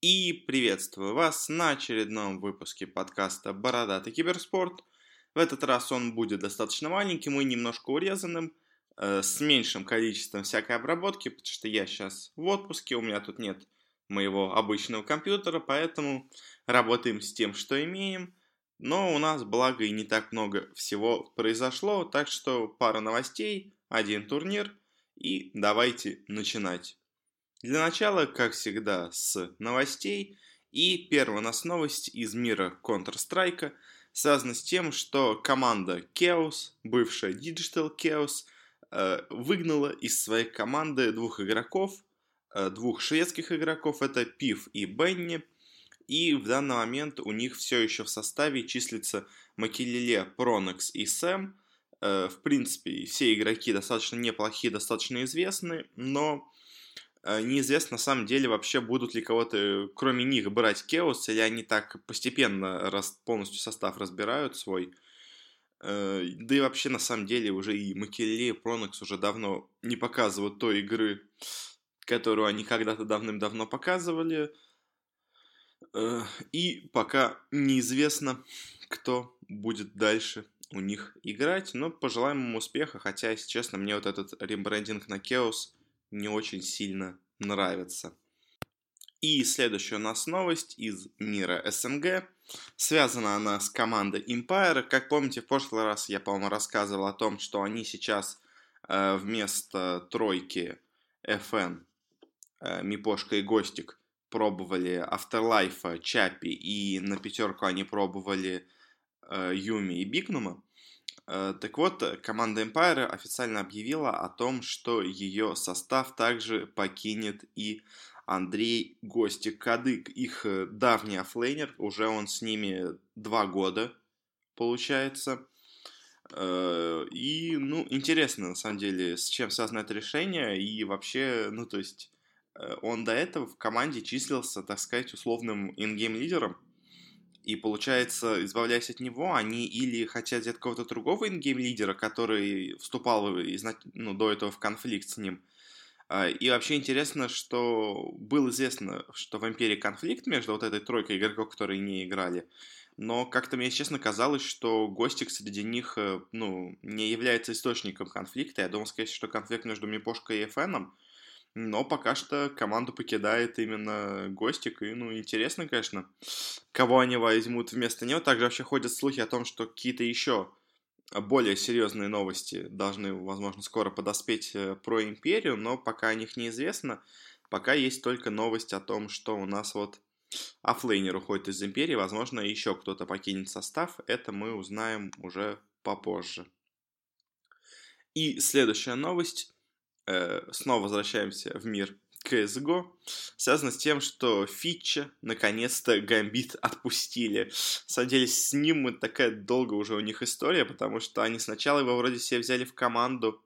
И приветствую вас на очередном выпуске подкаста «Бородатый киберспорт». В этот раз он будет достаточно маленьким и немножко урезанным, э, с меньшим количеством всякой обработки, потому что я сейчас в отпуске, у меня тут нет моего обычного компьютера, поэтому работаем с тем, что имеем. Но у нас, благо, и не так много всего произошло, так что пара новостей, один турнир, и давайте начинать. Для начала, как всегда, с новостей. И первая у нас новость из мира Counter-Strike связана с тем, что команда Chaos, бывшая Digital Chaos, э, выгнала из своей команды двух игроков, э, двух шведских игроков, это Пив и Бенни. И в данный момент у них все еще в составе числится Макелеле, Пронекс и Сэм. Э, в принципе, все игроки достаточно неплохие, достаточно известны, но неизвестно на самом деле вообще будут ли кого-то, кроме них, брать Кеос, или они так постепенно раз, полностью состав разбирают свой. Э, да и вообще, на самом деле, уже и Макеле, и Пронокс уже давно не показывают той игры, которую они когда-то давным-давно показывали. Э, и пока неизвестно, кто будет дальше у них играть, но пожелаем им успеха, хотя, если честно, мне вот этот рембрендинг на Chaos не очень сильно нравится. И следующая у нас новость из мира СНГ. Связана она с командой Empire. Как помните, в прошлый раз я, по-моему, рассказывал о том, что они сейчас э, вместо тройки FN, э, Мипошка и Гостик пробовали Afterlife, Chappie, и на пятерку они пробовали э, Юми и Бигнума. Э, так вот, команда Empire официально объявила о том, что ее состав также покинет и Андрей Гостик Кадык, их э, давний оффлейнер, уже он с ними два года, получается. Э, и, ну, интересно, на самом деле, с чем связано это решение, и вообще, ну, то есть, он до этого в команде числился, так сказать, условным ингейм лидером, и получается, избавляясь от него, они или хотят взять какого-то другого ингейм-лидера, который вступал ну, до этого в конфликт с ним. А, и вообще интересно, что было известно, что в Империи конфликт между вот этой тройкой игроков, которые не играли. Но как-то мне, честно, казалось, что Гостик среди них, э, ну, не является источником конфликта. Я думал, скорее что конфликт между Мипошкой и Феном. Но пока что команду покидает именно Гостик. И, ну, интересно, конечно, кого они возьмут вместо него. Также вообще ходят слухи о том, что какие-то еще более серьезные новости должны, возможно, скоро подоспеть э, про Империю, но пока о них неизвестно. Пока есть только новость о том, что у нас вот оффлейнер уходит из Империи, возможно, еще кто-то покинет состав. Это мы узнаем уже попозже. И следующая новость снова возвращаемся в мир CSGO, связано с тем, что Фитча наконец-то Гамбит отпустили. Деле, с ним такая долго уже у них история, потому что они сначала его вроде себе взяли в команду,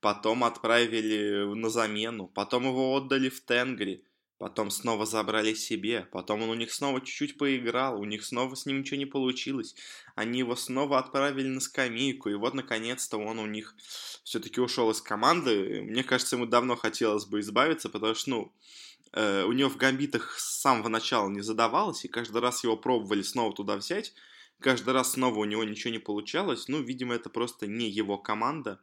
потом отправили на замену, потом его отдали в Тенгри, Потом снова забрали себе, потом он у них снова чуть-чуть поиграл, у них снова с ним ничего не получилось. Они его снова отправили на скамейку, и вот наконец-то он у них все-таки ушел из команды. Мне кажется, ему давно хотелось бы избавиться, потому что, ну, э, у него в гамбитах с самого начала не задавалось, и каждый раз его пробовали снова туда взять, каждый раз снова у него ничего не получалось. Ну, видимо, это просто не его команда.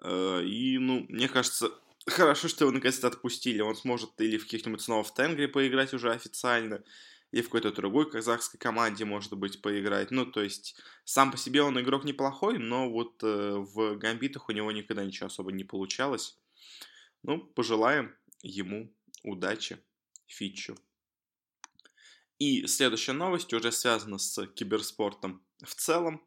Э, и, ну, мне кажется, Хорошо, что его наконец-то отпустили. Он сможет или в каких-нибудь снова в Тенгре поиграть уже официально, или в какой-то другой казахской команде, может быть, поиграть. Ну, то есть, сам по себе он игрок неплохой, но вот э, в гамбитах у него никогда ничего особо не получалось. Ну, пожелаем ему удачи, Фитчу. И следующая новость уже связана с киберспортом в целом.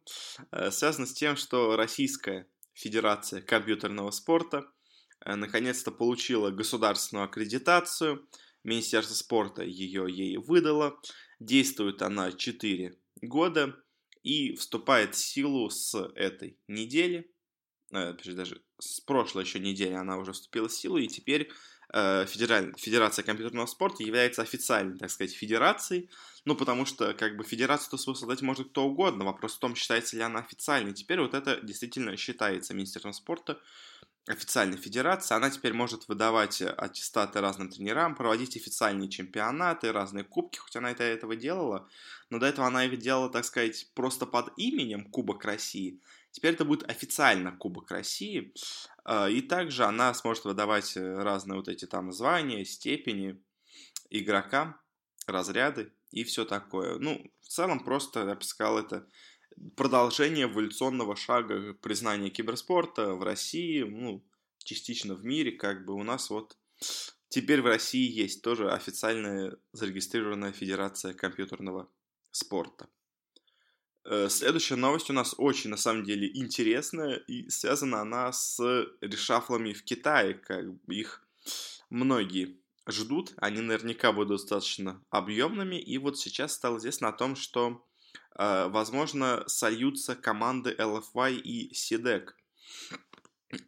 Э, связана с тем, что Российская Федерация компьютерного спорта – наконец-то получила государственную аккредитацию. Министерство спорта ее ей выдало. Действует она 4 года и вступает в силу с этой недели. Э, даже с прошлой еще недели она уже вступила в силу, и теперь э, Федераль... Федерация компьютерного спорта является официальной, так сказать, федерацией, ну, потому что, как бы, федерацию-то свою создать может кто угодно, вопрос в том, считается ли она официальной. Теперь вот это действительно считается Министерством спорта, официальной федерации, она теперь может выдавать аттестаты разным тренерам, проводить официальные чемпионаты, разные кубки, хоть она это этого делала, но до этого она их делала, так сказать, просто под именем Кубок России. Теперь это будет официально Кубок России, а, и также она сможет выдавать разные вот эти там звания, степени игрокам, разряды и все такое. Ну, в целом просто, я бы сказал, это продолжение эволюционного шага признания киберспорта в России, ну, частично в мире, как бы у нас вот теперь в России есть тоже официальная зарегистрированная федерация компьютерного спорта. Э, следующая новость у нас очень, на самом деле, интересная, и связана она с решафлами в Китае, как их многие ждут, они наверняка будут достаточно объемными, и вот сейчас стало известно о том, что а, возможно, сольются команды LFY и SIDEC.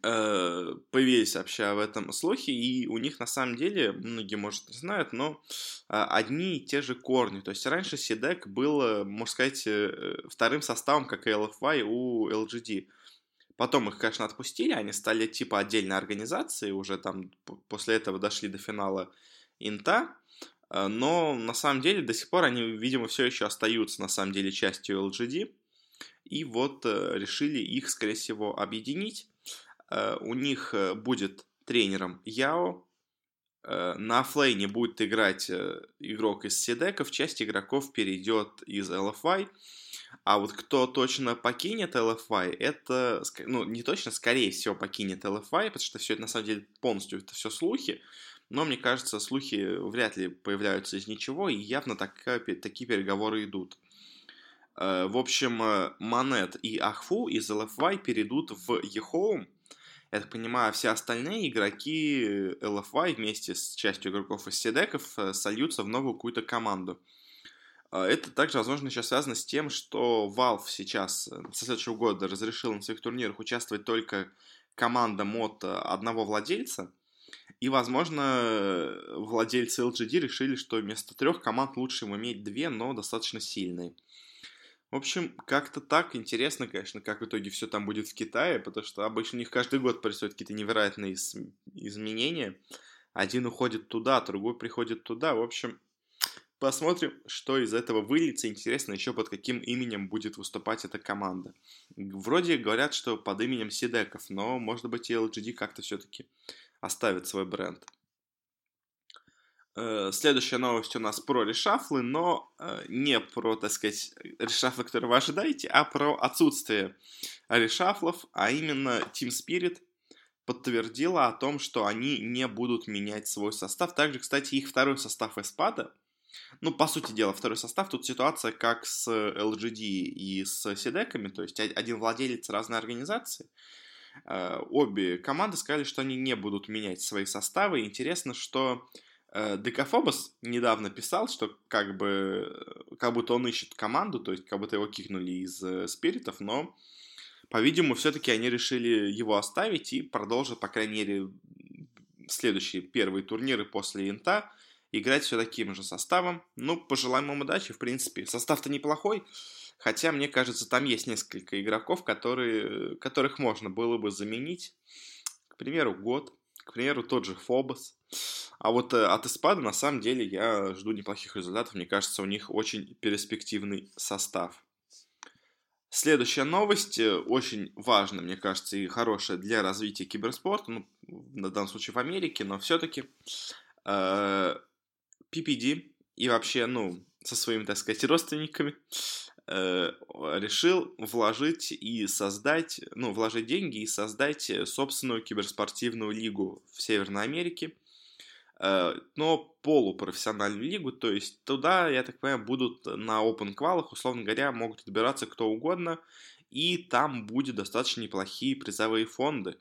Э, появились вообще об этом слухи, и у них на самом деле, многие, может, не знают, но а, одни и те же корни. То есть раньше SIDEC был, можно сказать, э, вторым составом, как и LFY у LGD. Потом их, конечно, отпустили, они стали типа отдельной организацией, уже там после этого дошли до финала Инта, Э, но на самом деле до сих пор они, видимо, все еще остаются на самом деле частью LGD. И вот э, решили их, скорее всего, объединить. Э, у них будет тренером Яо. На флейне будет играть игрок из Сидеков, часть игроков перейдет из LFY. А вот кто точно покинет LFY, это, ну, не точно, скорее всего, покинет LFY, потому что все это на самом деле полностью это все слухи но мне кажется, слухи вряд ли появляются из ничего, и явно так, такие переговоры идут. Э, в общем, э, Манет и Ахфу из LFY перейдут в eHome. Я так понимаю, все остальные игроки LFY вместе с частью игроков из Седеков э, сольются в новую какую-то команду. Это также, возможно, еще связано с тем, что Valve сейчас со следующего года разрешил на своих турнирах участвовать только команда мод одного владельца, и, возможно, владельцы LGD решили, что вместо трех команд лучше им иметь две, но достаточно сильные. В общем, как-то так интересно, конечно, как в итоге все там будет в Китае, потому что обычно у них каждый год происходят какие-то невероятные изменения. Один уходит туда, другой приходит туда. В общем, посмотрим, что из этого выльется. Интересно еще под каким именем будет выступать эта команда. Вроде говорят, что под именем Сидеков, но может быть и LGD как-то все-таки оставит свой бренд. Э, следующая новость у нас про решафлы, но э, не про, так сказать, решафлы, которые вы ожидаете, а про отсутствие решафлов, а именно Team Spirit подтвердила о том, что они не будут менять свой состав. Также, кстати, их второй состав эспада, ну, по сути дела, второй состав, тут ситуация как с LGD и с Сидеками, то есть один владелец разной организации, Э, обе команды сказали, что они не будут менять свои составы. Интересно, что э, Декафобос недавно писал, что как бы как будто он ищет команду, то есть как будто его кикнули из э, спиритов, но, по-видимому, все-таки они решили его оставить и продолжат, по крайней мере, следующие первые турниры после Инта играть все таким же составом. Ну, пожелаем им удачи, в принципе. Состав-то неплохой. Хотя, мне кажется, там есть несколько игроков, которые, которых можно было бы заменить. К примеру, год. К примеру, тот же Фобос. А вот э, от Испада, на самом деле, я жду неплохих результатов. Мне кажется, у них очень перспективный состав. Следующая новость, э, очень важная, мне кажется, и хорошая для развития киберспорта, ну, на данном случае в Америке, но все-таки э, PPD и вообще, ну, со своими, так сказать, родственниками Э, решил вложить и создать, ну, вложить деньги и создать собственную киберспортивную лигу в Северной Америке, э, но полупрофессиональную лигу, то есть туда, я так понимаю, будут на open квалах, условно говоря, могут отбираться кто угодно, и там будет достаточно неплохие призовые фонды,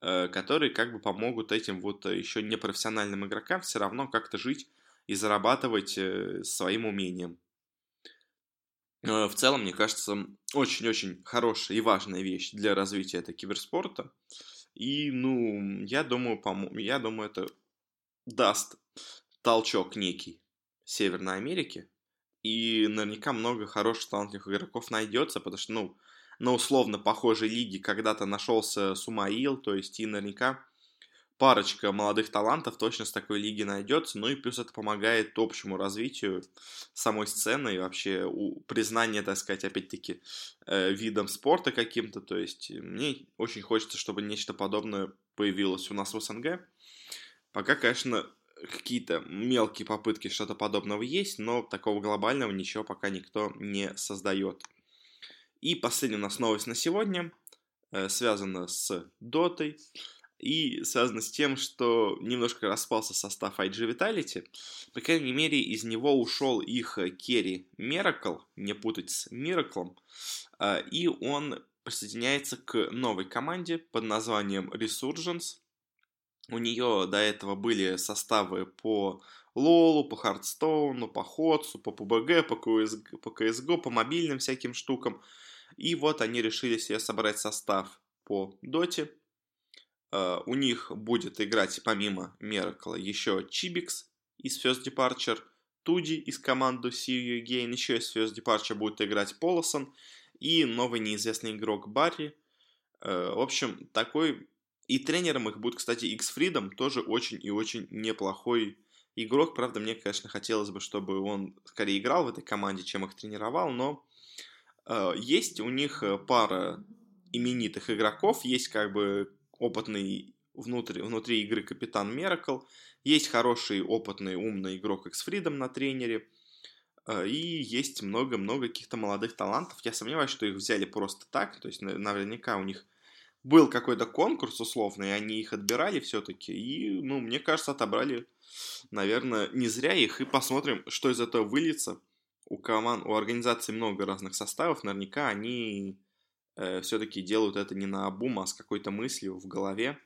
э, которые как бы помогут этим вот еще непрофессиональным игрокам все равно как-то жить и зарабатывать своим умением. Э, в целом, мне кажется, очень-очень хорошая и важная вещь для развития этого киберспорта. И, ну, я думаю, пом- я думаю, это даст толчок некий Северной Америке, и наверняка много хороших талантливых игроков найдется, потому что, ну, на условно похожей лиге когда-то нашелся Сумаил, то есть и наверняка парочка молодых талантов точно с такой лиги найдется, ну и плюс это помогает общему развитию самой сцены и вообще у признания, так сказать, опять-таки э, видом спорта каким-то, то есть мне очень хочется, чтобы нечто подобное появилось у нас в СНГ. Пока, конечно, какие-то мелкие попытки что-то подобного есть, но такого глобального ничего пока никто не создает. И последняя у нас новость на сегодня э, связана с Дотой и связано с тем, что немножко распался состав IG Vitality. По крайней мере, из него ушел их Керри Миракл, не путать с Мираклом, а, и он присоединяется к новой команде под названием Resurgence. У нее до этого были составы по Лолу, по Хардстоуну, по Ходсу, по PUBG, по CSGO, по, CSGO, по мобильным всяким штукам. И вот они решили себе собрать состав по Доте, Э, у них будет играть помимо Меркла еще Чибикс из First Departure, Туди из команды See You Again, еще из First Departure будет играть Полосон и новый неизвестный игрок Барри. Э, в общем, такой... И тренером их будет, кстати, X Freedom, тоже очень и очень неплохой игрок. Правда, мне, конечно, хотелось бы, чтобы он скорее играл в этой команде, чем их тренировал, но э, есть у них пара именитых игроков, есть как бы опытный внутри, внутри игры капитан Меракл, есть хороший, опытный, умный игрок X Freedom на тренере, э, и есть много-много каких-то молодых талантов. Я сомневаюсь, что их взяли просто так, то есть наверняка у них был какой-то конкурс условный, они их отбирали все-таки, и, ну, мне кажется, отобрали, наверное, не зря их, и посмотрим, что из этого выльется. У команд, у организации много разных составов, наверняка они э, все-таки делают это не на обум, а с какой-то мыслью в голове.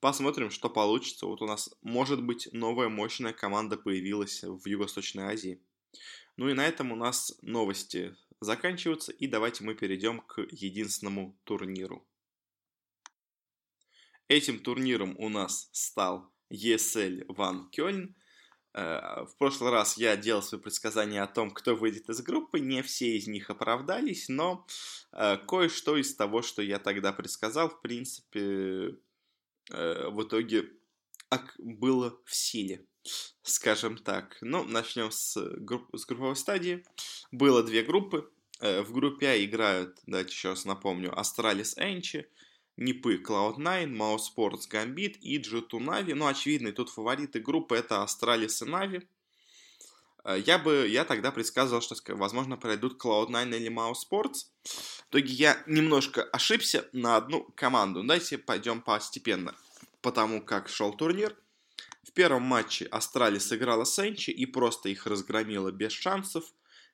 Посмотрим, что получится. Вот у нас, может быть, новая мощная команда появилась в Юго-Восточной Азии. Ну и на этом у нас новости заканчиваются, и давайте мы перейдем к единственному турниру. Этим турниром у нас стал ESL Ван Кёльн – в прошлый раз я делал свои предсказания о том, кто выйдет из группы. Не все из них оправдались, но э, кое-что из того, что я тогда предсказал, в принципе, э, в итоге было в силе, скажем так. Ну, начнем с групп, с групповой стадии. Было две группы. В группе А играют, давайте еще раз напомню, Astralis, ENCE, Нипы, Cloud9, Mousesports, Gambit и G2 Na'Vi. Ну, очевидно, тут фавориты группы это Astralis и Na'Vi. Э, я бы, я тогда предсказывал, что, возможно, пройдут Cloud9 или Mousesports. В итоге я немножко ошибся на одну команду. Давайте пойдем постепенно, потому как шел турнир. В первом матче Astralis играла с ENCE и просто их разгромила без шансов.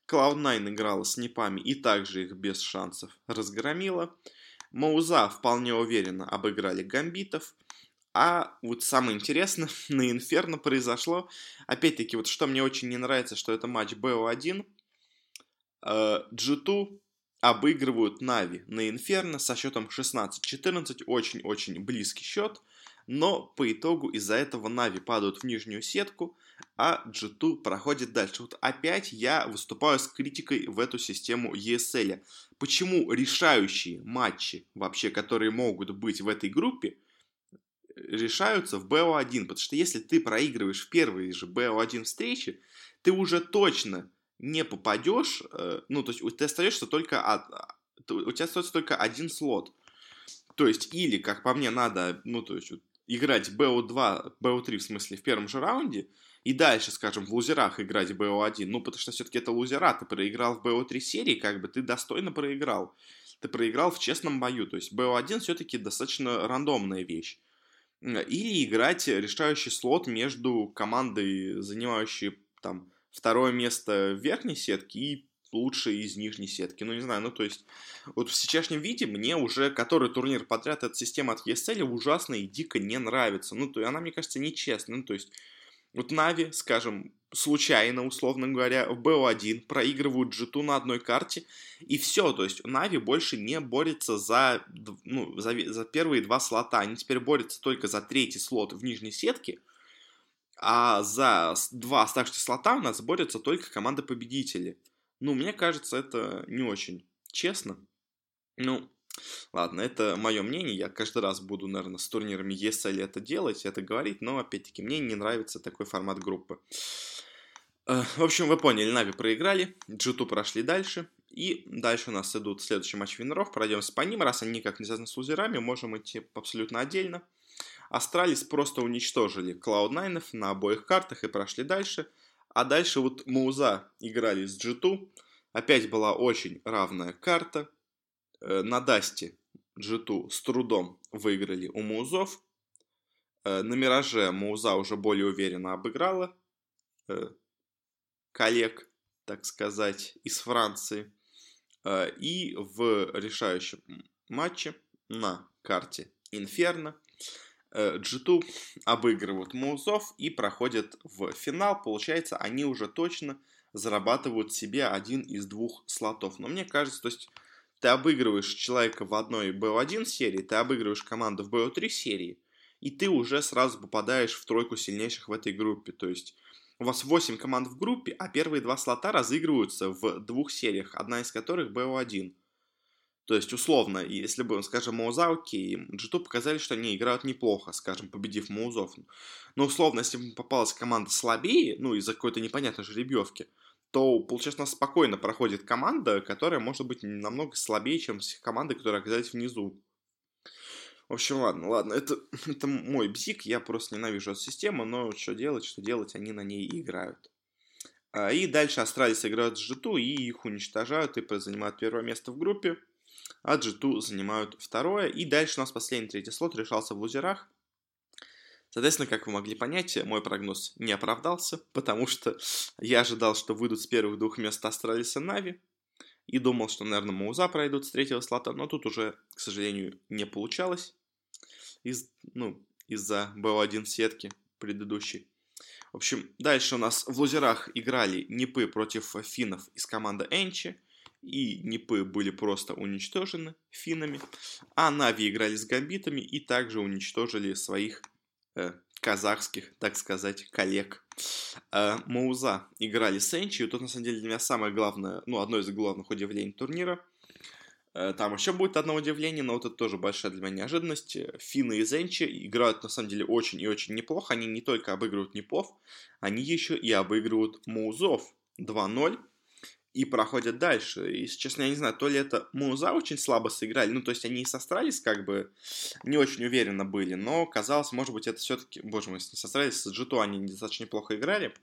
Cloud9 играла с Нипами и также их без шансов разгромила. Мауза вполне уверенно обыграли гамбитов. А вот самое интересное, на Инферно произошло, опять-таки, вот что мне очень не нравится, что это матч БО1, G2 обыгрывают Нави на Инферно со счетом 16-14, очень-очень близкий счет, но по итогу из-за этого Нави падают в нижнюю сетку, а G2 проходит дальше. Вот опять я выступаю с критикой в эту систему ESL. Почему решающие матчи, вообще, которые могут быть в этой группе, решаются в BO1? Потому что если ты проигрываешь в первой же BO1 встрече, ты уже точно не попадешь, э, ну, то есть ты остаешься только от, у тебя остается только один слот. То есть, или, как по мне, надо, ну, то есть, играть BO2, BO3, в смысле, в первом же раунде, и дальше, скажем, в лузерах играть BO1, ну, потому что все-таки это лузера, ты проиграл в BO3 серии, как бы ты достойно проиграл. Ты проиграл в честном бою, то есть BO1 все-таки достаточно рандомная вещь. Или играть решающий слот между командой, занимающей там второе место в верхней сетке и лучшие из нижней сетки. Ну, не знаю, ну, то есть, вот в сейчасшнем виде мне уже который турнир подряд эта система от ESL ужасно и дико не нравится. Ну, то есть, она, мне кажется, нечестная. Ну, то есть, вот Нави, скажем, случайно, условно говоря, в BO1 проигрывают g на одной карте, и все, то есть Нави больше не борется за, ну, за, за первые два слота, они теперь борются только за третий слот в нижней сетке, а за два оставшихся слота у нас борются только команды-победители. Ну, мне кажется, это не очень честно. Ну, ладно, это мое мнение. Я каждый раз буду, наверное, с турнирами если это делать, это говорить, но, опять-таки, мне не нравится такой формат группы. Э, в общем, вы поняли, Na'Vi проиграли, G2 прошли дальше, и дальше у нас идут следующий матч винеров, пройдемся по ним, раз они никак не связаны с лузерами, можем идти абсолютно отдельно. Astralis просто уничтожили Cloud9 на обоих картах и прошли дальше. А дальше вот Мауза играли с G2. Опять была очень равная карта. Э, на Дасте G2 с трудом выиграли у Маузов. Э, на Мираже Мауза уже более уверенно обыграла э, коллег, так сказать, из Франции. И в решающем матче на карте Инферно G2 э, обыгрывают Маузов и проходят в финал. Получается, они уже точно зарабатывают себе один из двух слотов. Но мне кажется, то есть ты обыгрываешь человека в одной BO1 серии, ты обыгрываешь команду в BO3 серии, и ты уже сразу попадаешь в тройку сильнейших в этой группе. То есть у вас 8 команд в группе, а первые два слота разыгрываются в двух сериях, одна из которых BO1. То есть, условно, если бы, скажем, Моузауки и Джиту показали, что они играют неплохо, скажем, победив Моузов. Но, условно, если бы попалась команда слабее, ну, из-за какой-то непонятной жеребьевки, то, получается, у нас спокойно проходит команда, которая может быть намного слабее, чем команды, которые оказались внизу. В общем, ладно, ладно, это, это мой бзик, я просто ненавижу эту систему, но что делать, что делать, они на ней играют. А, и дальше Astralis играют с G2, и их уничтожают, и занимают первое место в группе а G2 занимают второе. И дальше у нас последний третий слот решался в лузерах. Соответственно, как вы могли понять, мой прогноз не оправдался, потому что я ожидал, что выйдут с первых двух мест Astralis и Na'Vi, и думал, что, наверное, Мауза пройдут с третьего слота, но тут уже, к сожалению, не получалось из, ну, из-за БО1 сетки предыдущей. В общем, дальше у нас в лузерах играли Нипы против финнов из команды Энчи и Нипы были просто уничтожены финнами, а Нави играли с гамбитами и также уничтожили своих э, казахских, так сказать, коллег. Э, Мауза играли с ENCE, и тут на самом деле для меня самое главное, ну, одно из главных удивлений турнира. Э, там еще будет одно удивление, но вот это тоже большая для меня неожиданность. Финны из ENCE играют на самом деле очень и очень неплохо. Они не только обыгрывают Нипов, они еще и обыгрывают Маузов 2-0 и проходят дальше. И, честно, я не знаю, то ли это Мауза очень слабо сыграли, ну, то есть они и со Astralis как бы не очень уверенно были, но казалось, может быть, это все-таки, боже мой, с Astralis, с G2 они достаточно неплохо играли,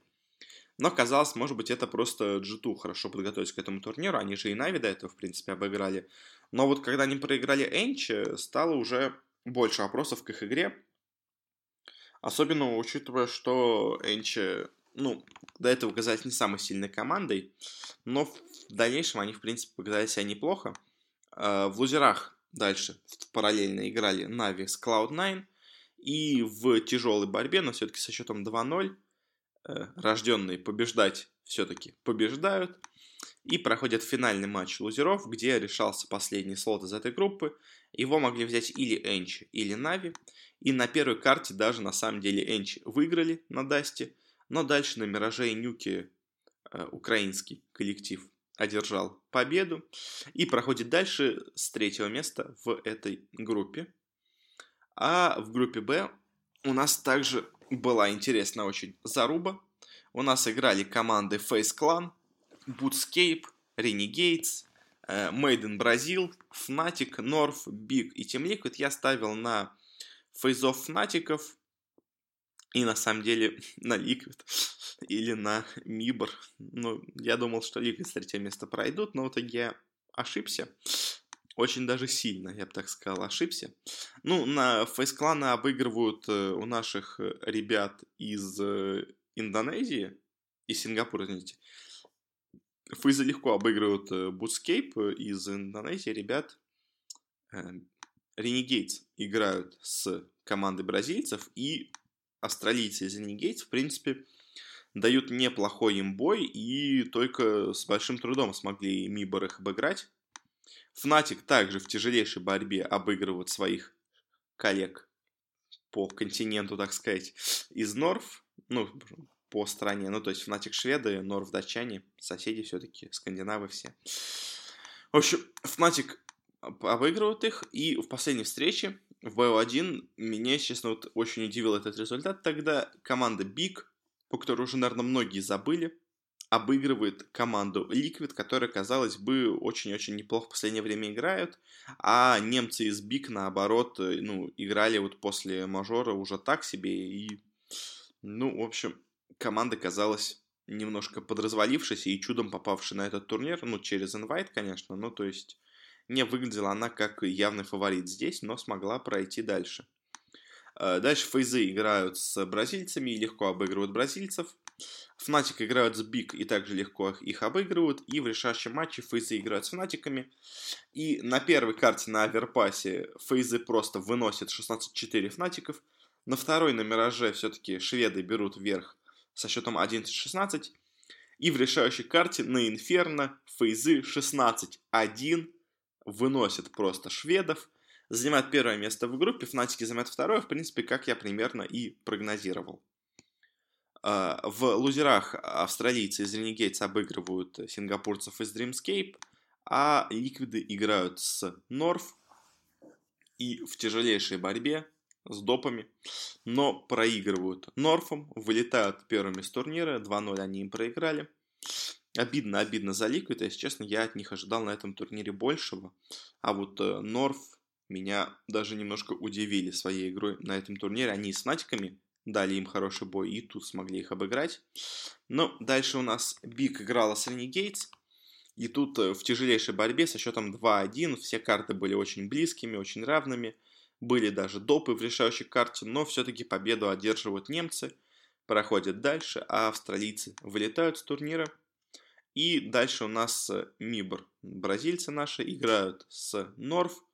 но казалось, может быть, это просто G2 хорошо подготовились к этому турниру, они же и Нави до этого, в принципе, обыграли. Но вот когда они проиграли Энчи, стало уже больше вопросов к их игре, особенно учитывая, что Энчи ну, до этого казались не самой сильной командой, но в дальнейшем они, в принципе, показали себя неплохо. А, в лузерах дальше параллельно играли Нави с Cloud9, и в тяжелой борьбе, но все-таки со счетом 2-0, э, рожденные побеждать все-таки побеждают. И проходят финальный матч лузеров, где решался последний слот из этой группы. Его могли взять или Энчи, или Нави. И на первой карте даже на самом деле Энчи выиграли на Дасте. Но дальше на Мираже и Нюке э, украинский коллектив одержал победу и проходит дальше с третьего места в этой группе. А в группе Б у нас также была интересная очень заруба. У нас играли команды Face Clan, Bootscape, Renegades, Made in Brazil, Fnatic, North, Big и Team Liquid. Я ставил на фейзов Фнатиков, и на самом деле на Liquid или на Мибор. Ну, я думал, что Liquid с третьего места пройдут, но в итоге я ошибся. Очень даже сильно, я бы так сказал, ошибся. Ну, на фейс-кланы обыгрывают э, у наших э, ребят из э, Индонезии, из Сингапура, извините. Фейзы легко обыгрывают Бутскейп из Индонезии, ребят. Renegades играют с командой бразильцев, и австралийцы из Renegades, в принципе, дают неплохой им бой и только с большим трудом смогли Мибор их обыграть. Фнатик также в тяжелейшей борьбе обыгрывают своих коллег по континенту, так сказать, из Норф. ну, по стране. Ну, то есть Fnatic шведы, Норв датчане, соседи все-таки, скандинавы все. В общем, Fnatic обыгрывают их, и в последней встрече в BO1 меня, честно, вот очень удивил этот результат. Тогда команда Big, по которой уже, наверное, многие забыли, обыгрывает команду Liquid, которая, казалось бы, очень-очень неплохо в последнее время играют, а немцы из Big, наоборот, э, ну, играли вот после мажора уже так себе, и, ну, в общем, команда казалась немножко подразвалившейся и чудом попавшей на этот турнир, ну, через инвайт, конечно, ну, то есть не выглядела она как явный фаворит здесь, но смогла пройти дальше. Э, дальше фейзы играют с бразильцами и легко обыгрывают бразильцев. Fnatic играют с BIG и также легко их обыгрывают. И в решающем матче фейзы играют с Фнатиками. И на первой карте на Аверпасе фейзы просто выносят 16-4 Фнатиков. На второй на Мираже все-таки шведы берут верх со счетом 11-16. И в решающей карте на Инферно фейзы 16-1 выносят просто шведов. Занимают первое место в группе, Фнатики занимают второе, в принципе, как я примерно и прогнозировал. А, в лузерах австралийцы из Renegades обыгрывают сингапурцев из Dreamscape, а ликвиды играют с Норф и в тяжелейшей борьбе с допами, но проигрывают Норфом, вылетают первыми с турнира, 2-0 они им проиграли. Обидно, обидно за Ликвид, если честно, я от них ожидал на этом турнире большего, а вот Норф меня даже немножко удивили своей игрой на этом турнире. Они с Натиками дали им хороший бой и тут смогли их обыграть. Но дальше у нас Биг играла с Renegades. И тут э, в тяжелейшей борьбе со счетом 2-1 все карты были очень близкими, очень равными. Были даже допы в решающей карте, но все-таки победу одерживают немцы, проходят дальше, а австралийцы вылетают с турнира. И дальше у нас э, Мибр. Бразильцы наши играют с Норф.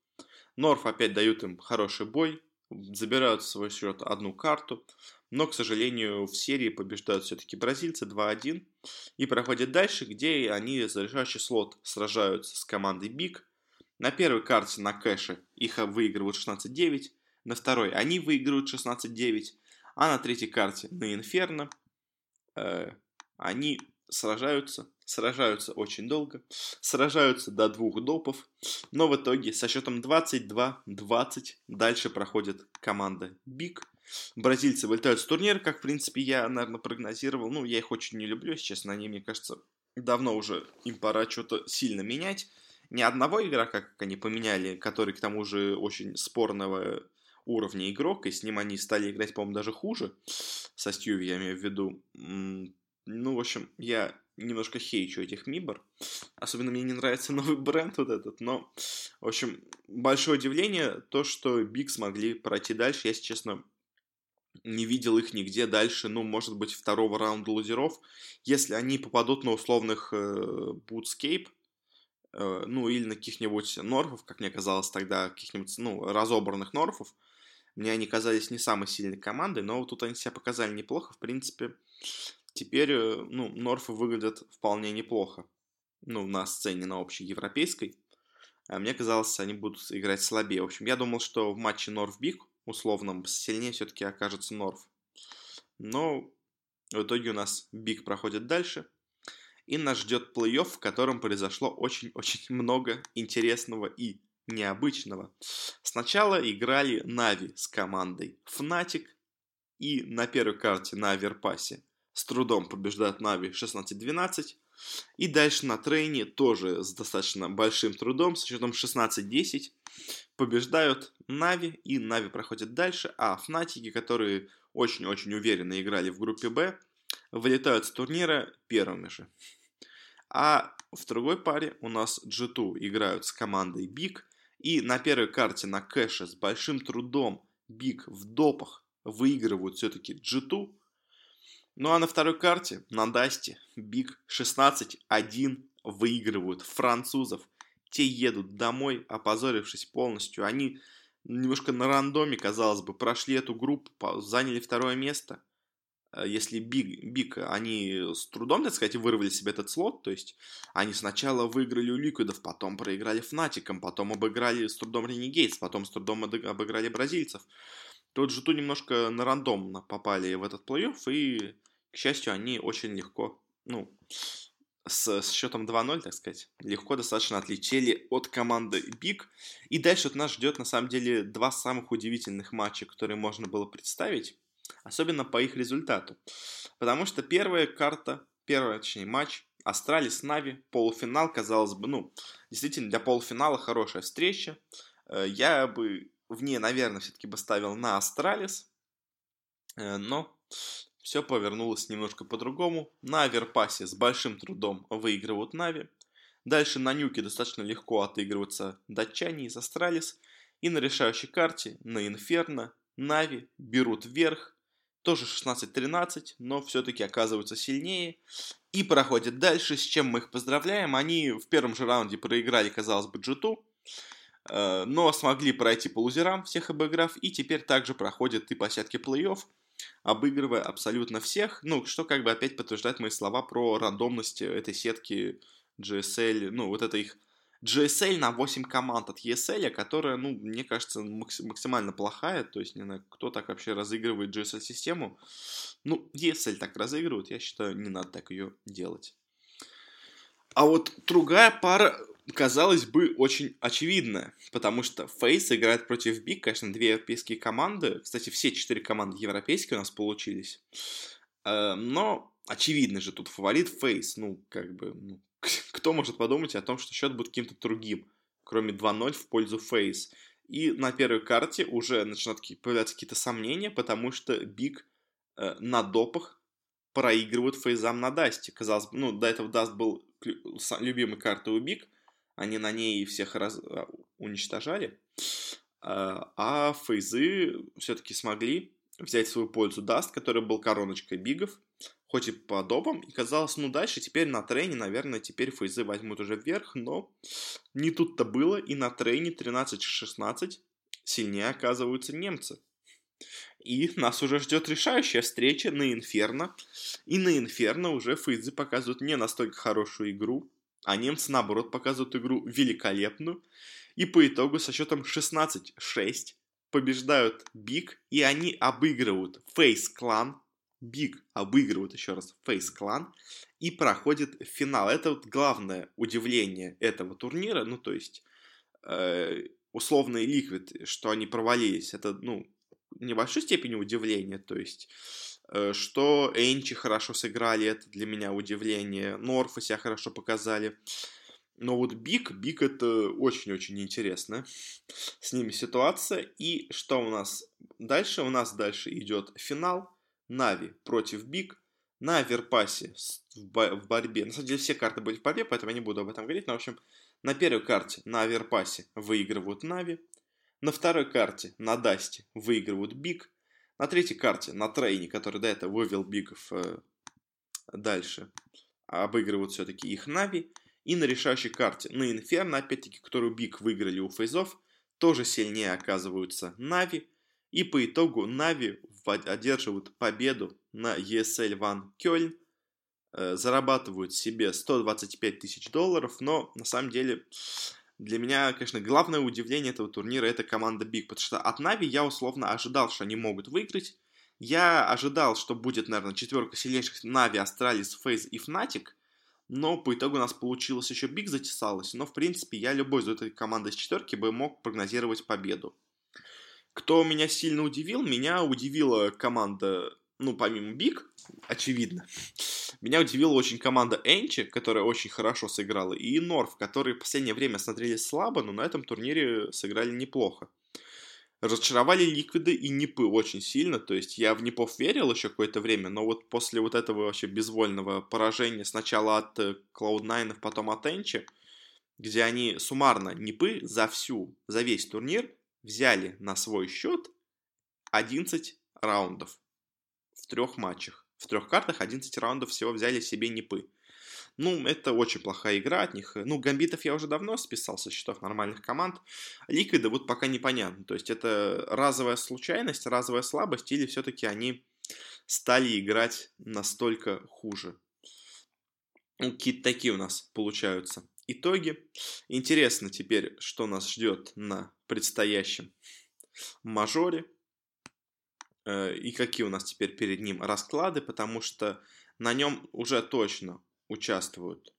Норф опять дают им хороший бой, забирают в свой счет одну карту, но, к сожалению, в серии побеждают все-таки бразильцы 2-1 и проходят дальше, где они за решающий слот сражаются с командой BIG. На первой карте на кэше их выигрывают 16-9, на второй они выигрывают 16-9, а на третьей карте на Инферно э, они сражаются сражаются очень долго, сражаются до двух допов, но в итоге со счетом 22-20 дальше проходит команда BIG. Бразильцы вылетают с турнира, как, в принципе, я, наверное, прогнозировал. Ну, я их очень не люблю, если честно, они, мне кажется, давно уже им пора что-то сильно менять. Ни одного игрока, как они поменяли, который, к тому же, очень спорного уровня игрок, и с ним они стали играть, по-моему, даже хуже, со Стьюви, я имею в виду. Ну, в общем, я немножко хейчу этих Мибор. Особенно мне не нравится новый бренд вот этот. Но, в общем, большое удивление то, что Биг смогли пройти дальше. Я, если честно, не видел их нигде дальше, ну, может быть, второго раунда лузеров. Если они попадут на условных э, Bootсcape, э, ну, или на каких-нибудь норфов, как мне казалось тогда, каких-нибудь, ну, разобранных норфов, мне они казались не самой сильной командой, но вот тут они себя показали неплохо. В принципе, Теперь, э, ну, Норфы выглядят вполне неплохо. Ну, на сцене, на общей европейской. А мне казалось, они будут играть слабее. В общем, я думал, что в матче Норф-Биг, условном, сильнее все-таки окажется North. Но в итоге у нас BIG проходит дальше. И нас ждет плей-офф, в котором произошло очень-очень много интересного и необычного. Сначала играли Na'Vi с командой Fnatic. И на первой карте на Аверпасе с трудом побеждает Na'Vi 16-12. И дальше на трейне тоже с достаточно большим трудом, с счетом 16-10, побеждают Na'Vi, и Na'Vi проходят дальше, а Фнатики, которые очень-очень уверенно играли в группе Б, вылетают с турнира первыми же. А в другой паре у нас G2 играют с командой BIG, и на первой карте на кэше с большим трудом BIG в допах выигрывают все-таки G2, ну а на второй карте, на Дасте, BIG 16-1 выигрывают французов. Те едут домой, опозорившись полностью. Они немножко на рандоме, казалось бы, прошли эту группу, заняли второе место. Э, если BIG, BIG, они с трудом, так сказать, вырвали себе этот слот, то есть они сначала выиграли у Ликвидов, потом проиграли Фнатикам, потом обыграли с трудом Renegades, потом с трудом обыграли бразильцев. то вот G2 немножко на рандомно попали в этот плей-офф, и, к счастью, они очень легко, ну, с, с счетом 2-0, так сказать, легко достаточно отлетели от команды BIG. И дальше вот нас ждет, на самом деле, два самых удивительных матча, которые можно было представить, особенно по их результату. Потому что первая карта, первая, точнее, матч Astralis NaVi, полуфинал, казалось бы, ну, действительно, для полуфинала хорошая встреча. Э, я бы в ней, наверное, все-таки бы ставил на Astralis, э, но все повернулось немножко по-другому. На Overpass е с большим трудом выигрывают NaVi. Дальше на Nuke достаточно легко отыгрываются датчане из Astralis. И на решающей карте на Inferno NaVi берут верх. Тоже 16-13, но все-таки оказываются сильнее. И проходят дальше, с чем мы их поздравляем. Они в первом же раунде проиграли, казалось бы, G2. Э, но смогли пройти по лузерам, всех обыграв. И теперь также проходят и площадки плей-офф обыгрывая абсолютно всех, ну, что как бы опять подтверждает мои слова про рандомность этой сетки GSL, ну, вот это их GSL на 8 команд от ESL, которая, ну, мне кажется, максимально плохая, то есть, не знаю, кто так вообще разыгрывает GSL-систему. Ну, ESL так разыгрывают, я считаю, не надо так ее делать. А вот другая пара казалось бы, очень очевидно, потому что Фейс играет против Биг, конечно, две европейские команды. Кстати, все четыре команды европейские у нас получились. Э, но очевидно же, тут фаворит FaZe. Ну, как бы, ну, кто может подумать о том, что счет будет каким-то другим, кроме 2-0 в пользу FaZe. И на первой карте уже начинают появляться какие-то сомнения, потому что BIG э, на допах проигрывают FaZe ам на Dust е. Казалось бы, ну, до этого Dust был любимой картой у BIG, они на ней всех раз... А, уничтожали, а, а FaZe ы все-таки смогли взять свою пользу Dust, который был короночкой BIG ов, хоть и по допам, и казалось, ну дальше теперь на трейне, наверное, теперь фейзы возьмут уже вверх, но не тут-то было, и на трейне 13-16 сильнее оказываются немцы. И нас уже ждет решающая встреча на Инферно. И на Инферно уже фейзы показывают не настолько хорошую игру, а немцы, наоборот, показывают игру великолепную. И по итогу со счетом 16-6 побеждают Биг, и они обыгрывают Фейс Клан. BIG обыгрывают еще раз FaZe Clan и проходит финал. Это вот главное удивление этого турнира. Ну, то есть, э, условный Liquid, что они провалились, это, ну, небольшой степени удивления. То есть, что NRG хорошо сыграли, это для меня удивление. North ы себя хорошо показали. Но вот BIG, BIG это очень-очень интересно. С ними ситуация. И что у нас дальше? У нас дальше идет финал. NaVi против BIG. На Overpass е в борьбе. На самом деле все карты были в борьбе, поэтому я не буду об этом говорить. Но, в общем, на первой карте на Overpass е выигрывают NaVi. На второй карте на Dust е выигрывают BIG. На третьей карте, на Train е, который до этого вывел BIG ов э, дальше, обыгрывают все-таки их NaVi. И на решающей карте, на Инферно, опять-таки, которую BIG выиграли у FaZe ов, тоже сильнее оказываются NaVi. И по итогу NaVi одерживают победу на ESL One Кёльн, э, зарабатывают себе 125 тысяч долларов, но на самом деле для меня, конечно, главное удивление этого турнира это команда BIG, потому что от NaVi я условно ожидал, что они могут выиграть. Я ожидал, что будет, наверное, четверка сильнейших NaVi, Astralis, FaZe и Fnatic, но по итогу у нас получилось еще BIG затесалось, но в принципе я любой из этой команды из четверки бы мог прогнозировать победу. Кто меня сильно удивил? Меня удивила команда, ну, помимо Биг, очевидно. Меня удивила очень команда Энчи, которая очень хорошо сыграла, и Норф, которые в последнее время смотрелись слабо, но на этом турнире сыграли неплохо. Разочаровали Ликвиды и Нипы очень сильно, то есть я в Нипов верил еще какое-то время, но вот после вот этого вообще безвольного поражения сначала от Cloud9, потом от Энчи, где они суммарно Нипы за всю, за весь турнир взяли на свой счет 11 раундов в трех матчах. В трех картах 11 раундов всего взяли себе Непы. Ну, это очень плохая игра от них. Ну, гамбитов я уже давно списал со счетов нормальных команд. Ликвиды вот пока непонятно. То есть это разовая случайность, разовая слабость, или все-таки они стали играть настолько хуже. Ну, какие-то такие у нас получаются итоги. Интересно теперь, что нас ждет на предстоящем мажоре. Э, и какие у нас теперь перед ним расклады, потому что на нем уже точно участвуют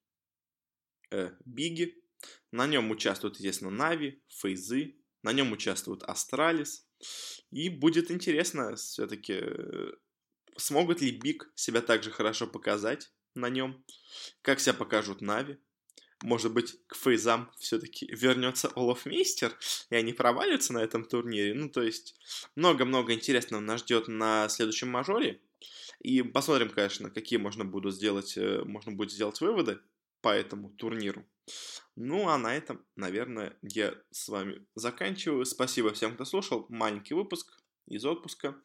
э, BIG и, на нем участвуют, естественно, NaVi, FaZe ы, на нем участвуют Astralis. И будет интересно все-таки, э, смогут ли Биг себя также хорошо показать на нем, как себя покажут Нави. Может быть, к фейзам все-таки вернется Олафмейстер, и они провалятся на этом турнире. Ну, то есть, много-много интересного нас ждет на следующем мажоре. И посмотрим, конечно, какие можно будет сделать, э, можно будет сделать выводы по этому турниру. Ну, а на этом, наверное, я с вами заканчиваю. Спасибо всем, кто слушал. Маленький выпуск из отпуска.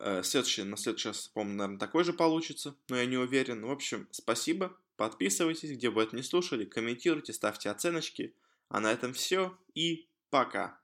Э, следующий, на следующий раз, по-моему, наверное, такой же получится, но я не уверен. В общем, спасибо. Подписывайтесь, где бы это не слушали, комментируйте, ставьте оценочки. А на этом все и пока.